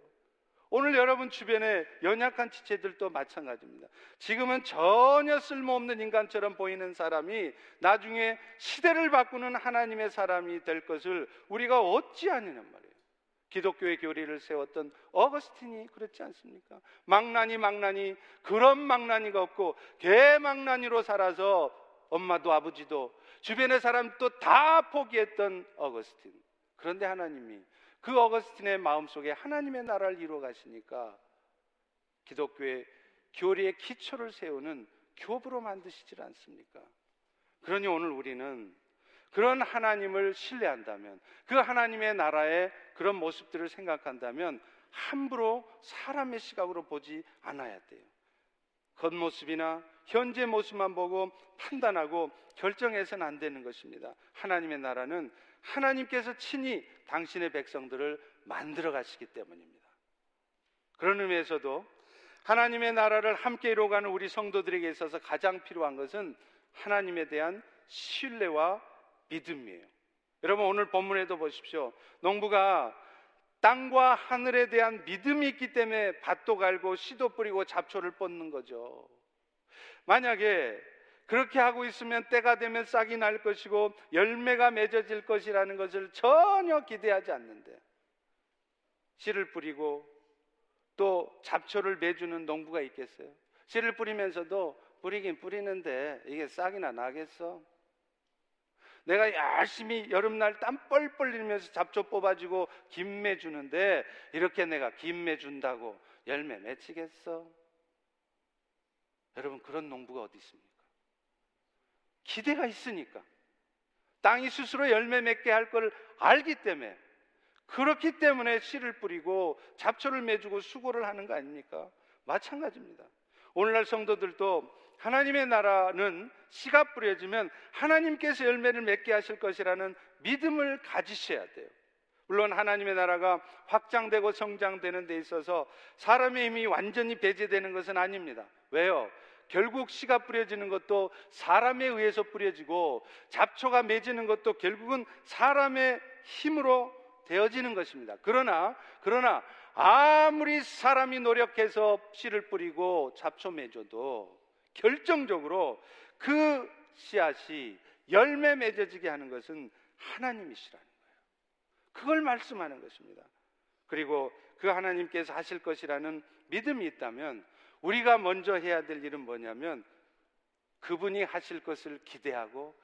[SPEAKER 1] 오늘 여러분 주변에 연약한 지체들도 마찬가지입니다. 지금은 전혀 쓸모없는 인간처럼 보이는 사람이 나중에 시대를 바꾸는 하나님의 사람이 될 것을 우리가 어찌 아느냐 말이에요. 기독교의 교리를 세웠던 어거스틴이 그렇지 않습니까? 망나니 망나니 그런 망나니가 없고 개망나니로 살아서 엄마도 아버지도 주변의 사람도 다 포기했던 어거스틴. 그런데 하나님이 그 어거스틴의 마음속에 하나님의 나라를 이루어 가시니까 기독교의 교리의 기초를 세우는 교부로 만드시질 않습니까? 그러니 오늘 우리는 그런 하나님을 신뢰한다면 그 하나님의 나라의 그런 모습들을 생각한다면 함부로 사람의 시각으로 보지 않아야 돼요. 겉모습이나 현재 모습만 보고 판단하고 결정해서는 안 되는 것입니다. 하나님의 나라는 하나님께서 친히 당신의 백성들을 만들어 가시기 때문입니다. 그런 의미에서도 하나님의 나라를 함께 이루어가는 우리 성도들에게 있어서 가장 필요한 것은 하나님에 대한 신뢰와 믿음이에요. 여러분 오늘 본문에도 보십시오. 농부가 땅과 하늘에 대한 믿음이 있기 때문에 밭도 갈고 씨도 뿌리고 잡초를 뽑는 거죠. 만약에 그렇게 하고 있으면 때가 되면 싹이 날 것이고 열매가 맺어질 것이라는 것을 전혀 기대하지 않는데 씨를 뿌리고 또 잡초를 매주는 농부가 있겠어요? 씨를 뿌리면서도 뿌리긴 뿌리는데 이게 싹이나 나겠어? 내가 열심히 여름날 땀 뻘뻘 흘리면서 잡초 뽑아주고 김매 주는데 이렇게 내가 김매 준다고 열매 맺히겠어? 여러분 그런 농부가 어디 있습니까? 기대가 있으니까. 땅이 스스로 열매 맺게 할 걸 알기 때문에 그렇기 때문에 씨를 뿌리고 잡초를 매주고 수고를 하는 거 아닙니까? 마찬가지입니다. 오늘날 성도들도 하나님의 나라는 씨가 뿌려지면 하나님께서 열매를 맺게 하실 것이라는 믿음을 가지셔야 돼요. 물론 하나님의 나라가 확장되고 성장되는 데 있어서 사람의 힘이 완전히 배제되는 것은 아닙니다. 왜요? 결국 씨가 뿌려지는 것도 사람에 의해서 뿌려지고 잡초가 맺지는 것도 결국은 사람의 힘으로 되어지는 것입니다. 그러나 그러나 아무리 사람이 노력해서 씨를 뿌리고 잡초 맺어도 결정적으로 그 씨앗이 열매 맺어지게 하는 것은 하나님이시라는 거예요. 그걸 말씀하는 것입니다. 그리고 그 하나님께서 하실 것이라는 믿음이 있다면 우리가 먼저 해야 될 일은 뭐냐면 그분이 하실 것을 기대하고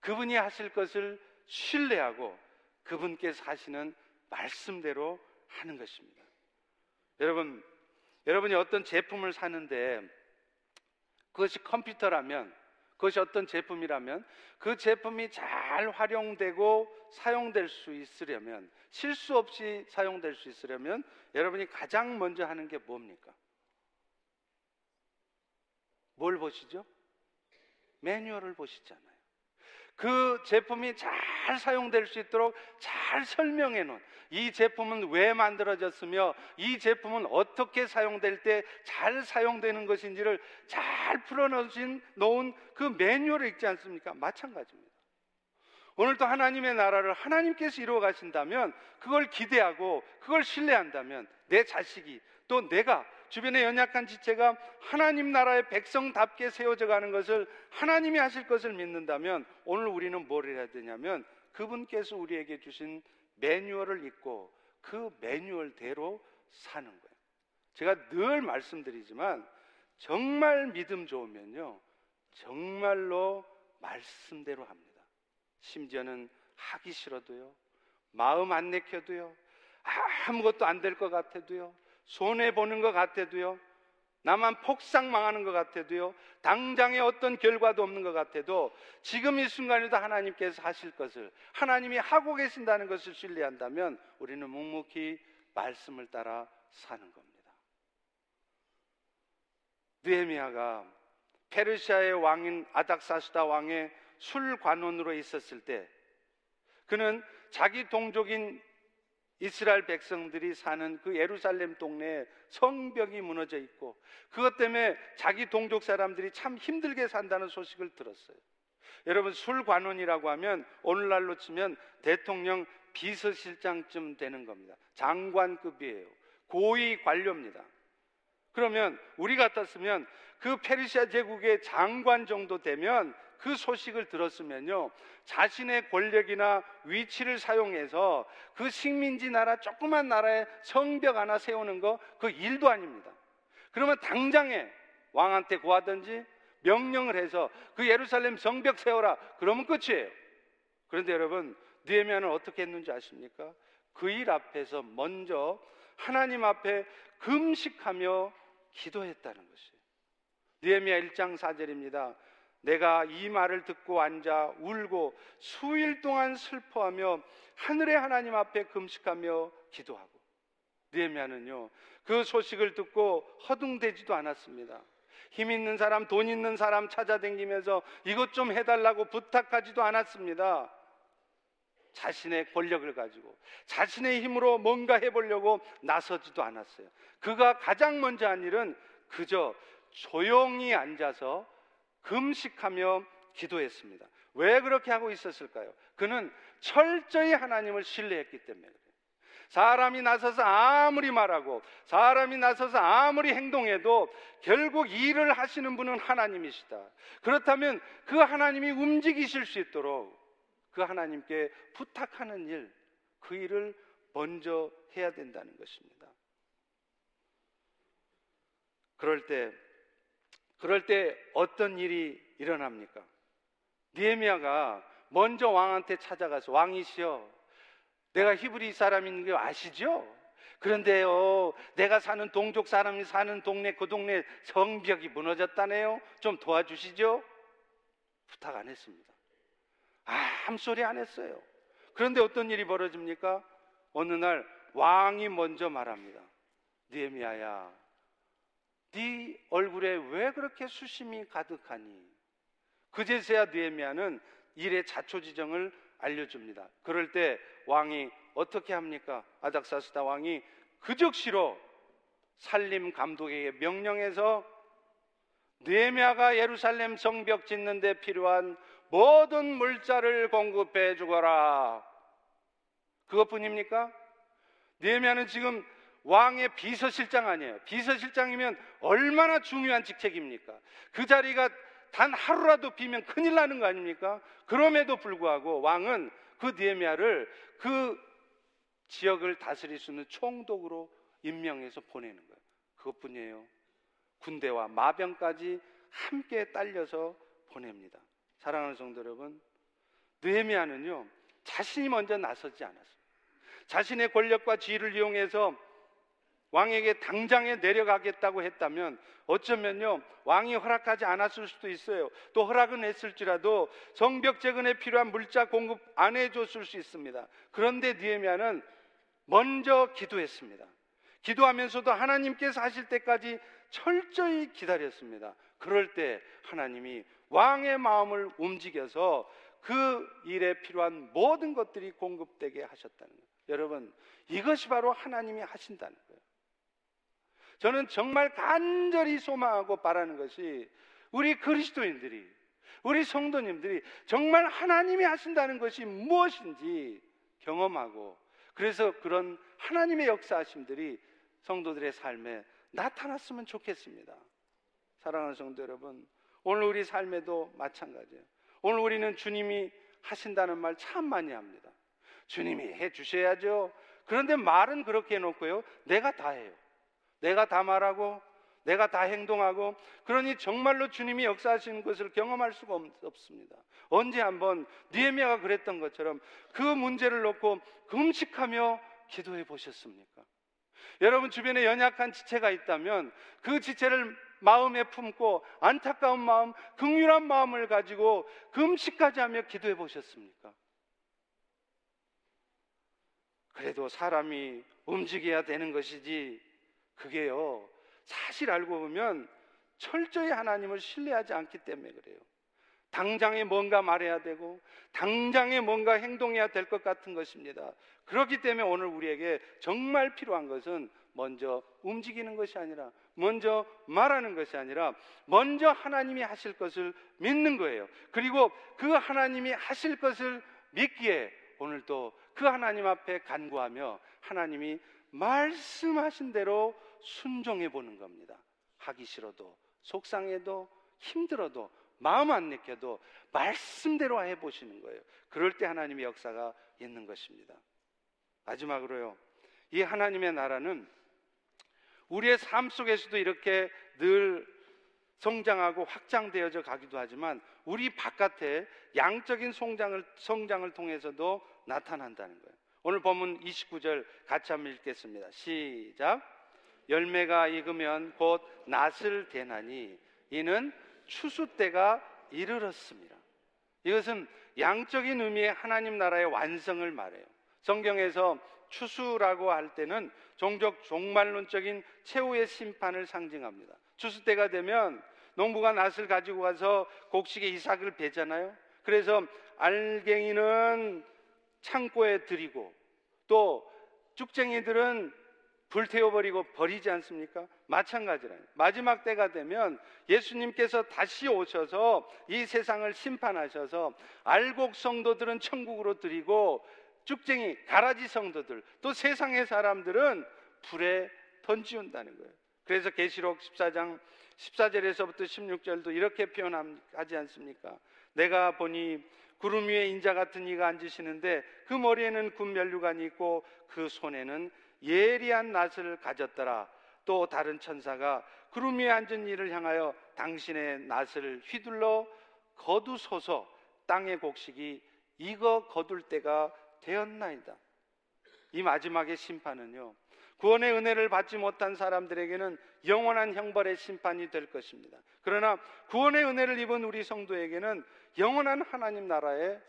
[SPEAKER 1] 그분이 하실 것을 신뢰하고 그분께서 하시는 말씀대로 하는 것입니다. 여러분, 여러분이 어떤 제품을 사는데 그것이 컴퓨터라면 그것이 어떤 제품이라면 그 제품이 잘 활용되고 사용될 수 있으려면 실수 없이 사용될 수 있으려면 여러분이 가장 먼저 하는 게 뭡니까? 뭘 보시죠? 매뉴얼을 보시잖아요. 그 제품이 잘 사용될 수 있도록 잘 설명해 놓은 이 제품은 왜 만들어졌으며 이 제품은 어떻게 사용될 때 잘 사용되는 것인지를 잘 풀어놓으신 놓은 그 매뉴얼을 읽지 않습니까? 마찬가지입니다. 오늘도 하나님의 나라를 하나님께서 이루어 가신다면 그걸 기대하고 그걸 신뢰한다면 내 자식이 또 내가 주변의 연약한 지체가 하나님 나라의 백성답게 세워져 가는 것을 하나님이 하실 것을 믿는다면 오늘 우리는 뭘 해야 되냐면 그분께서 우리에게 주신 매뉴얼을 읽고 그 매뉴얼대로 사는 거예요. 제가 늘 말씀드리지만 정말 믿음 좋으면요. 정말로 말씀대로 합니다. 심지어는 하기 싫어도요. 마음 안 내켜도요. 아무것도 안 될 것 같아도요. 손해 보는 것 같아도요. 나만 폭삭 망하는 것 같아도요. 당장에 어떤 결과도 없는 것 같아도 지금 이 순간에도 하나님께서 하실 것을 하나님이 하고 계신다는 것을 신뢰한다면 우리는 묵묵히 말씀을 따라 사는 겁니다. 느헤미야가 페르시아의 왕인 아닥사스다 왕의 술관원으로 있었을 때 그는 자기 동족인 이스라엘 백성들이 사는 그 예루살렘 동네에 성벽이 무너져 있고 그것 때문에 자기 동족 사람들이 참 힘들게 산다는 소식을 들었어요. 여러분 술관원이라고 하면 오늘날로 치면 대통령 비서실장쯤 되는 겁니다. 장관급이에요. 고위 관료입니다. 그러면 우리 같았으면 그 페르시아 제국의 장관 정도 되면 그 소식을 들었으면요. 자신의 권력이나 위치를 사용해서 그 식민지 나라 조그만 나라에 성벽 하나 세우는 거 그 일도 아닙니다. 그러면 당장에 왕한테 구하든지 명령을 해서 그 예루살렘 성벽 세워라. 그러면 끝이에요. 그런데 여러분, 느헤미야는 어떻게 했는지 아십니까? 그 일 앞에서 먼저 하나님 앞에 금식하며 기도했다는 것이에요. 느헤미야 1장 4절입니다. 내가 이 말을 듣고 앉아 울고 수일 동안 슬퍼하며 하늘의 하나님 앞에 금식하며 기도하고 느헤미야는요 그 소식을 듣고 허둥대지도 않았습니다. 힘 있는 사람, 돈 있는 사람 찾아다니면서 이것 좀 해달라고 부탁하지도 않았습니다. 자신의 권력을 가지고 자신의 힘으로 뭔가 해보려고 나서지도 않았어요. 그가 가장 먼저 한 일은 그저 조용히 앉아서 금식하며 기도했습니다. 왜 그렇게 하고 있었을까요? 그는 철저히 하나님을 신뢰했기 때문에 그래요. 사람이 나서서 아무리 말하고 사람이 나서서 아무리 행동해도 결국 일을 하시는 분은 하나님이시다. 그렇다면 그 하나님이 움직이실 수 있도록 그 하나님께 부탁하는 일, 그 일을 먼저 해야 된다는 것입니다. 그럴 때 그럴 때 어떤 일이 일어납니까? 니에미아가 먼저 왕한테 찾아가서 왕이시여 내가 히브리 사람인 거 아시죠? 그런데요, 내가 사는 동족 사람이 사는 동네 그 동네 성벽이 무너졌다네요. 좀 도와주시죠? 부탁 안 했습니다. 아무 소리 안 했어요. 그런데 어떤 일이 벌어집니까? 어느 날 왕이 먼저 말합니다. 니에미아야, 네 얼굴에 왜 그렇게 수심이 가득하니? 그제서야 느헤미야는 일의 자초지정을 알려줍니다. 그럴 때 왕이 어떻게 합니까? 아닥사스다 왕이 그적시로 살림 감독에게 명령해서 느헤미야가 예루살렘 성벽 짓는 데 필요한 모든 물자를 공급해 주거라. 그것뿐입니까? 느헤미야는 지금 왕의 비서실장 아니에요. 비서실장이면 얼마나 중요한 직책입니까? 그 자리가 단 하루라도 비면 큰일 나는 거 아닙니까? 그럼에도 불구하고 왕은 그 니에미아를 그 지역을 다스릴 수 있는 총독으로 임명해서 보내는 거예요. 그것뿐이에요. 군대와 마병까지 함께 딸려서 보냅니다. 사랑하는 성도 여러분, 느헤미야는요 자신이 먼저 나서지 않았어요. 자신의 권력과 지위를 이용해서 왕에게 당장에 내려가겠다고 했다면 어쩌면요 왕이 허락하지 않았을 수도 있어요. 또 허락은 했을지라도 성벽 재건에 필요한 물자 공급 안 해줬을 수 있습니다. 그런데 니에미아는 먼저 기도했습니다. 기도하면서도 하나님께서 하실 때까지 철저히 기다렸습니다. 그럴 때 하나님이 왕의 마음을 움직여서 그 일에 필요한 모든 것들이 공급되게 하셨다는 거예요. 여러분, 이것이 바로 하나님이 하신다는 거예요. 저는 정말 간절히 소망하고 바라는 것이 우리 그리스도인들이, 우리 성도님들이 정말 하나님이 하신다는 것이 무엇인지 경험하고 그래서 그런 하나님의 역사하심들이 성도들의 삶에 나타났으면 좋겠습니다. 사랑하는 성도 여러분, 오늘 우리 삶에도 마찬가지예요. 오늘 우리는 주님이 하신다는 말 참 많이 합니다. 주님이 해 주셔야죠. 그런데 말은 그렇게 해놓고요. 내가 다 해요. 내가 다 말하고, 내가 다 행동하고, 그러니 정말로 주님이 역사하시는 것을 경험할 수가 없습니다. 언제 한번 니에미아가 그랬던 것처럼 그 문제를 놓고 금식하며 기도해 보셨습니까? 여러분 주변에 연약한 지체가 있다면 그 지체를 마음에 품고 안타까운 마음, 극률한 마음을 가지고 금식까지 하며 기도해 보셨습니까? 그래도 사람이 움직여야 되는 것이지 그게요. 사실 알고 보면 철저히 하나님을 신뢰하지 않기 때문에 그래요. 당장에 뭔가 말해야 되고 당장에 뭔가 행동해야 될 것 같은 것입니다. 그렇기 때문에 오늘 우리에게 정말 필요한 것은 먼저 움직이는 것이 아니라 먼저 말하는 것이 아니라 먼저 하나님이 하실 것을 믿는 거예요. 그리고 그 하나님이 하실 것을 믿기에 오늘 또그 하나님 앞에 간구하며 하나님이 말씀하신 대로 순종해 보는 겁니다. 하기 싫어도 속상해도 힘들어도 마음 안 내켜도 말씀대로 해 보시는 거예요. 그럴 때 하나님의 역사가 있는 것입니다. 마지막으로요. 이 하나님의 나라는 우리의 삶 속에서도 이렇게 늘 성장하고 확장되어져 가기도 하지만 우리 바깥에 양적인 성장을, 성장을 통해서도 나타난다는 거예요. 오늘 본문 29절 같이 한번 읽겠습니다. 시작. 열매가 익으면 곧 낫을 대나니 이는 추수 때가 이르렀습니다. 이것은 양적인 의미의 하나님 나라의 완성을 말해요. 성경에서 추수라고 할 때는 종족 종말론적인 최후의 심판을 상징합니다. 추수 때가 되면 농부가 낫을 가지고 가서 곡식에 이삭을 베잖아요. 그래서 알갱이는 창고에 들이고 또 쭉쟁이들은 불태워버리고 버리지 않습니까? 마찬가지라 마지막 때가 되면 예수님께서 다시 오셔서 이 세상을 심판하셔서 알곡 성도들은 천국으로 드리고 쭉쟁이 가라지 성도들 또 세상의 사람들은 불에 던지운다는 거예요. 그래서 계시록 14장 14절에서부터 16절도 이렇게 표현하지 않습니까? 내가 보니 구름 위에 인자 같은 이가 앉으시는데 그 머리에는 군면류관이 있고 그 손에는 예리한 낫을 가졌더라. 또 다른 천사가 구름 위에 앉은 이를 향하여 당신의 낫을 휘둘러 거두소서 땅의 곡식이 익어 거둘 때가 되었나이다. 이 마지막의 심판은요. 구원의 은혜를 받지 못한 사람들에게는 영원한 형벌의 심판이 될 것입니다. 그러나 구원의 은혜를 입은 우리 성도에게는 영원한 하나님 나라의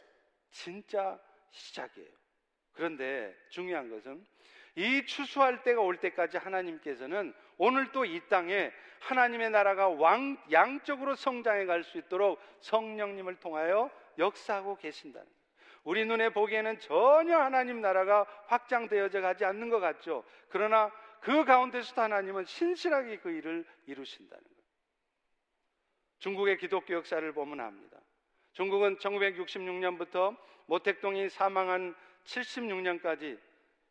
[SPEAKER 1] 진짜 시작이에요. 그런데 중요한 것은 이 추수할 때가 올 때까지 하나님께서는 오늘 또 이 땅에 하나님의 나라가 왕, 양적으로 성장해 갈 수 있도록 성령님을 통하여 역사하고 계신다는 거예요. 우리 눈에 보기에는 전혀 하나님 나라가 확장되어져 가지 않는 것 같죠. 그러나 그 가운데서도 하나님은 신실하게 그 일을 이루신다는 거예요. 중국의 기독교 역사를 보면 압니다. 중국은 1966년부터 모택동이 사망한 76년까지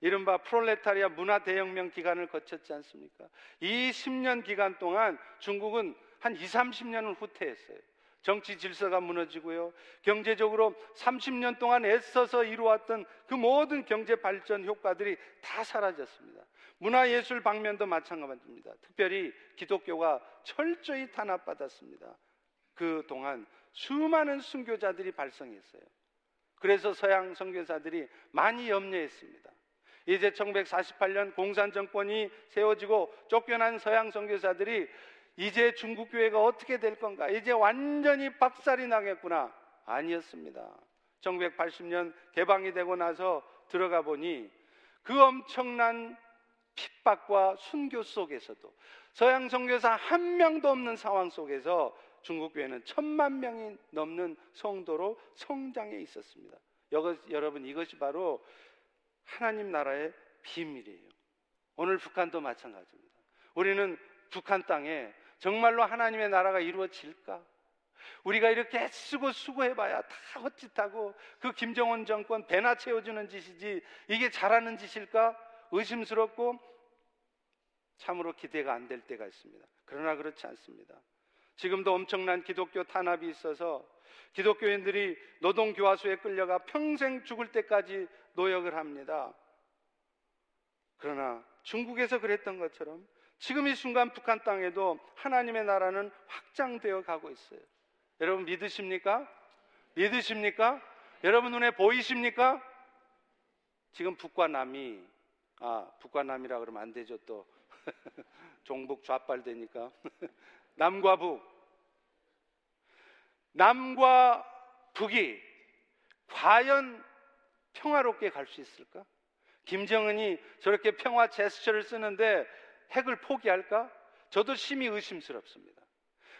[SPEAKER 1] 이른바 프롤레타리아 문화 대혁명 기간을 거쳤지 않습니까? 이 10년 기간 동안 중국은 한 2, 30년을 후퇴했어요. 정치 질서가 무너지고요. 경제적으로 30년 동안 애써서 이루었던 그 모든 경제 발전 효과들이 다 사라졌습니다. 문화예술 방면도 마찬가지입니다. 특별히 기독교가 철저히 탄압받았습니다. 그 동안 수많은 순교자들이 발성했어요. 그래서 서양 선교사들이 많이 염려했습니다. 이제 1948년 공산 정권이 세워지고 쫓겨난 서양 선교사들이 이제 중국 교회가 어떻게 될 건가? 이제 완전히 박살이 나겠구나. 아니었습니다. 1980년 개방이 되고 나서 들어가 보니 그 엄청난 핍박과 순교 속에서도 서양 선교사 한 명도 없는 상황 속에서 중국 교회는 천만 명이 넘는 성도로 성장해 있었습니다. 여러분 이것이 바로 하나님 나라의 비밀이에요. 오늘 북한도 마찬가지입니다. 우리는 북한 땅에 정말로 하나님의 나라가 이루어질까? 우리가 이렇게 애쓰고 수고해봐야 다 헛짓하고 그 김정은 정권 배나 채워주는 짓이지 이게 잘하는 짓일까? 의심스럽고 참으로 기대가 안 될 때가 있습니다. 그러나 그렇지 않습니다. 지금도 엄청난 기독교 탄압이 있어서 기독교인들이 노동교화소에 끌려가 평생 죽을 때까지 노역을 합니다. 그러나 중국에서 그랬던 것처럼 지금 이 순간 북한 땅에도 하나님의 나라는 확장되어 가고 있어요. 여러분 믿으십니까? 믿으십니까? 여러분 눈에 보이십니까? 지금 북과 남이 아 북과 남이라 그러면 안 되죠 또 종북 좌빨 되니까 남과 북 남과 북이 과연 평화롭게 갈 수 있을까? 김정은이 저렇게 평화 제스처를 쓰는데 핵을 포기할까? 저도 심히 의심스럽습니다.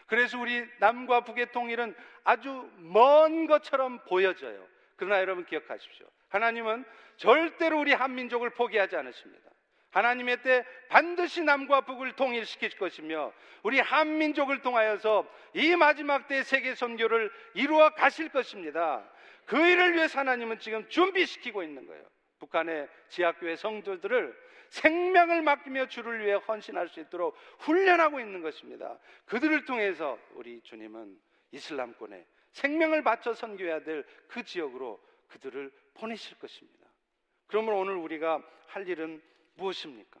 [SPEAKER 1] 그래서 우리 남과 북의 통일은 아주 먼 것처럼 보여져요. 그러나 여러분 기억하십시오. 하나님은 절대로 우리 한민족을 포기하지 않으십니다. 하나님의 때 반드시 남과 북을 통일시킬 것이며 우리 한민족을 통하여서 이 마지막 때 세계 선교를 이루어 가실 것입니다. 그 일을 위해서 하나님은 지금 준비시키고 있는 거예요. 북한의 지하교회 성도들을 생명을 맡기며 주를 위해 헌신할 수 있도록 훈련하고 있는 것입니다. 그들을 통해서 우리 주님은 이슬람권에 생명을 바쳐 선교해야 될 그 지역으로 그들을 보내실 것입니다. 그러면 오늘 우리가 할 일은 무엇입니까?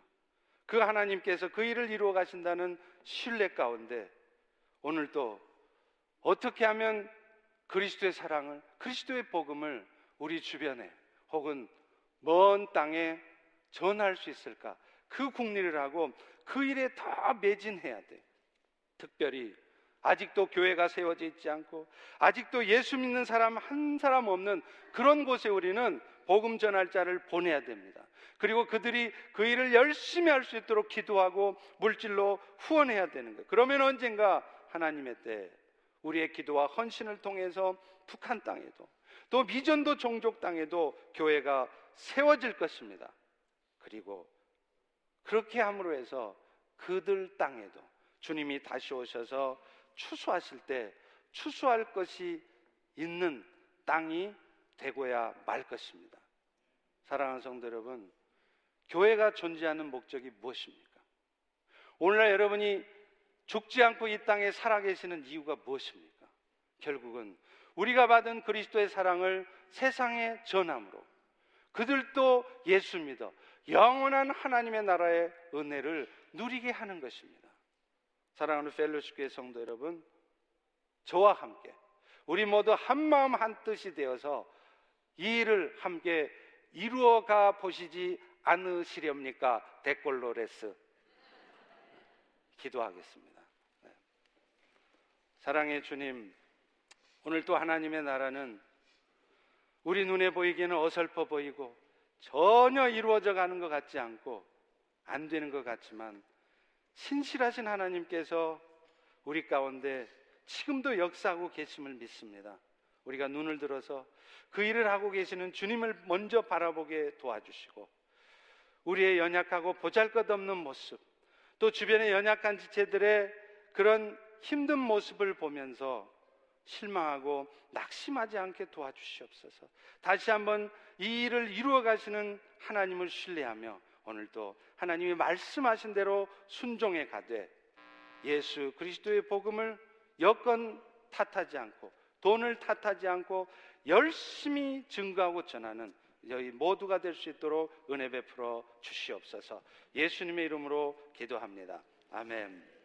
[SPEAKER 1] 그 하나님께서 그 일을 이루어 가신다는 신뢰 가운데 오늘도 어떻게 하면 그리스도의 사랑을, 그리스도의 복음을 우리 주변에 혹은 먼 땅에 전할 수 있을까? 그 국리를 하고 그 일에 더 매진해야 돼. 특별히 아직도 교회가 세워져 있지 않고 아직도 예수 믿는 사람 한 사람 없는 그런 곳에 우리는 복음 전할 자를 보내야 됩니다. 그리고 그들이 그 일을 열심히 할 수 있도록 기도하고 물질로 후원해야 되는 거예요. 그러면 언젠가 하나님의 때 우리의 기도와 헌신을 통해서 북한 땅에도 또 미전도 종족 땅에도 교회가 세워질 것입니다. 그리고 그렇게 함으로 해서 그들 땅에도 주님이 다시 오셔서 추수하실 때 추수할 것이 있는 땅이 되고야 말 것입니다. 사랑하는 성도 여러분, 교회가 존재하는 목적이 무엇입니까? 오늘날 여러분이 죽지 않고 이 땅에 살아계시는 이유가 무엇입니까? 결국은 우리가 받은 그리스도의 사랑을 세상에 전함으로 그들도 예수 믿어 영원한 하나님의 나라의 은혜를 누리게 하는 것입니다. 사랑하는 펠로시 교회 성도 여러분, 저와 함께 우리 모두 한 마음 한 뜻이 되어서 이 일을 함께 이루어가 보시지 않으시렵니까? 데콜로레스 기도하겠습니다. 네. 사랑의 주님, 오늘 또 하나님의 나라는 우리 눈에 보이기에는 어설퍼 보이고 전혀 이루어져 가는 것 같지 않고 안 되는 것 같지만 신실하신 하나님께서 우리 가운데 지금도 역사하고 계심을 믿습니다. 우리가 눈을 들어서 그 일을 하고 계시는 주님을 먼저 바라보게 도와주시고 우리의 연약하고 보잘 것 없는 모습 또 주변의 연약한 지체들의 그런 힘든 모습을 보면서 실망하고 낙심하지 않게 도와주시옵소서. 다시 한번 이 일을 이루어 가시는 하나님을 신뢰하며 오늘도 하나님이 말씀하신 대로 순종해 가되 예수 그리스도의 복음을 여건 탓하지 않고 돈을 탓하지 않고 열심히 증거하고 전하는 저희 모두가 될 수 있도록 은혜 베풀어 주시옵소서. 예수님의 이름으로 기도합니다. 아멘.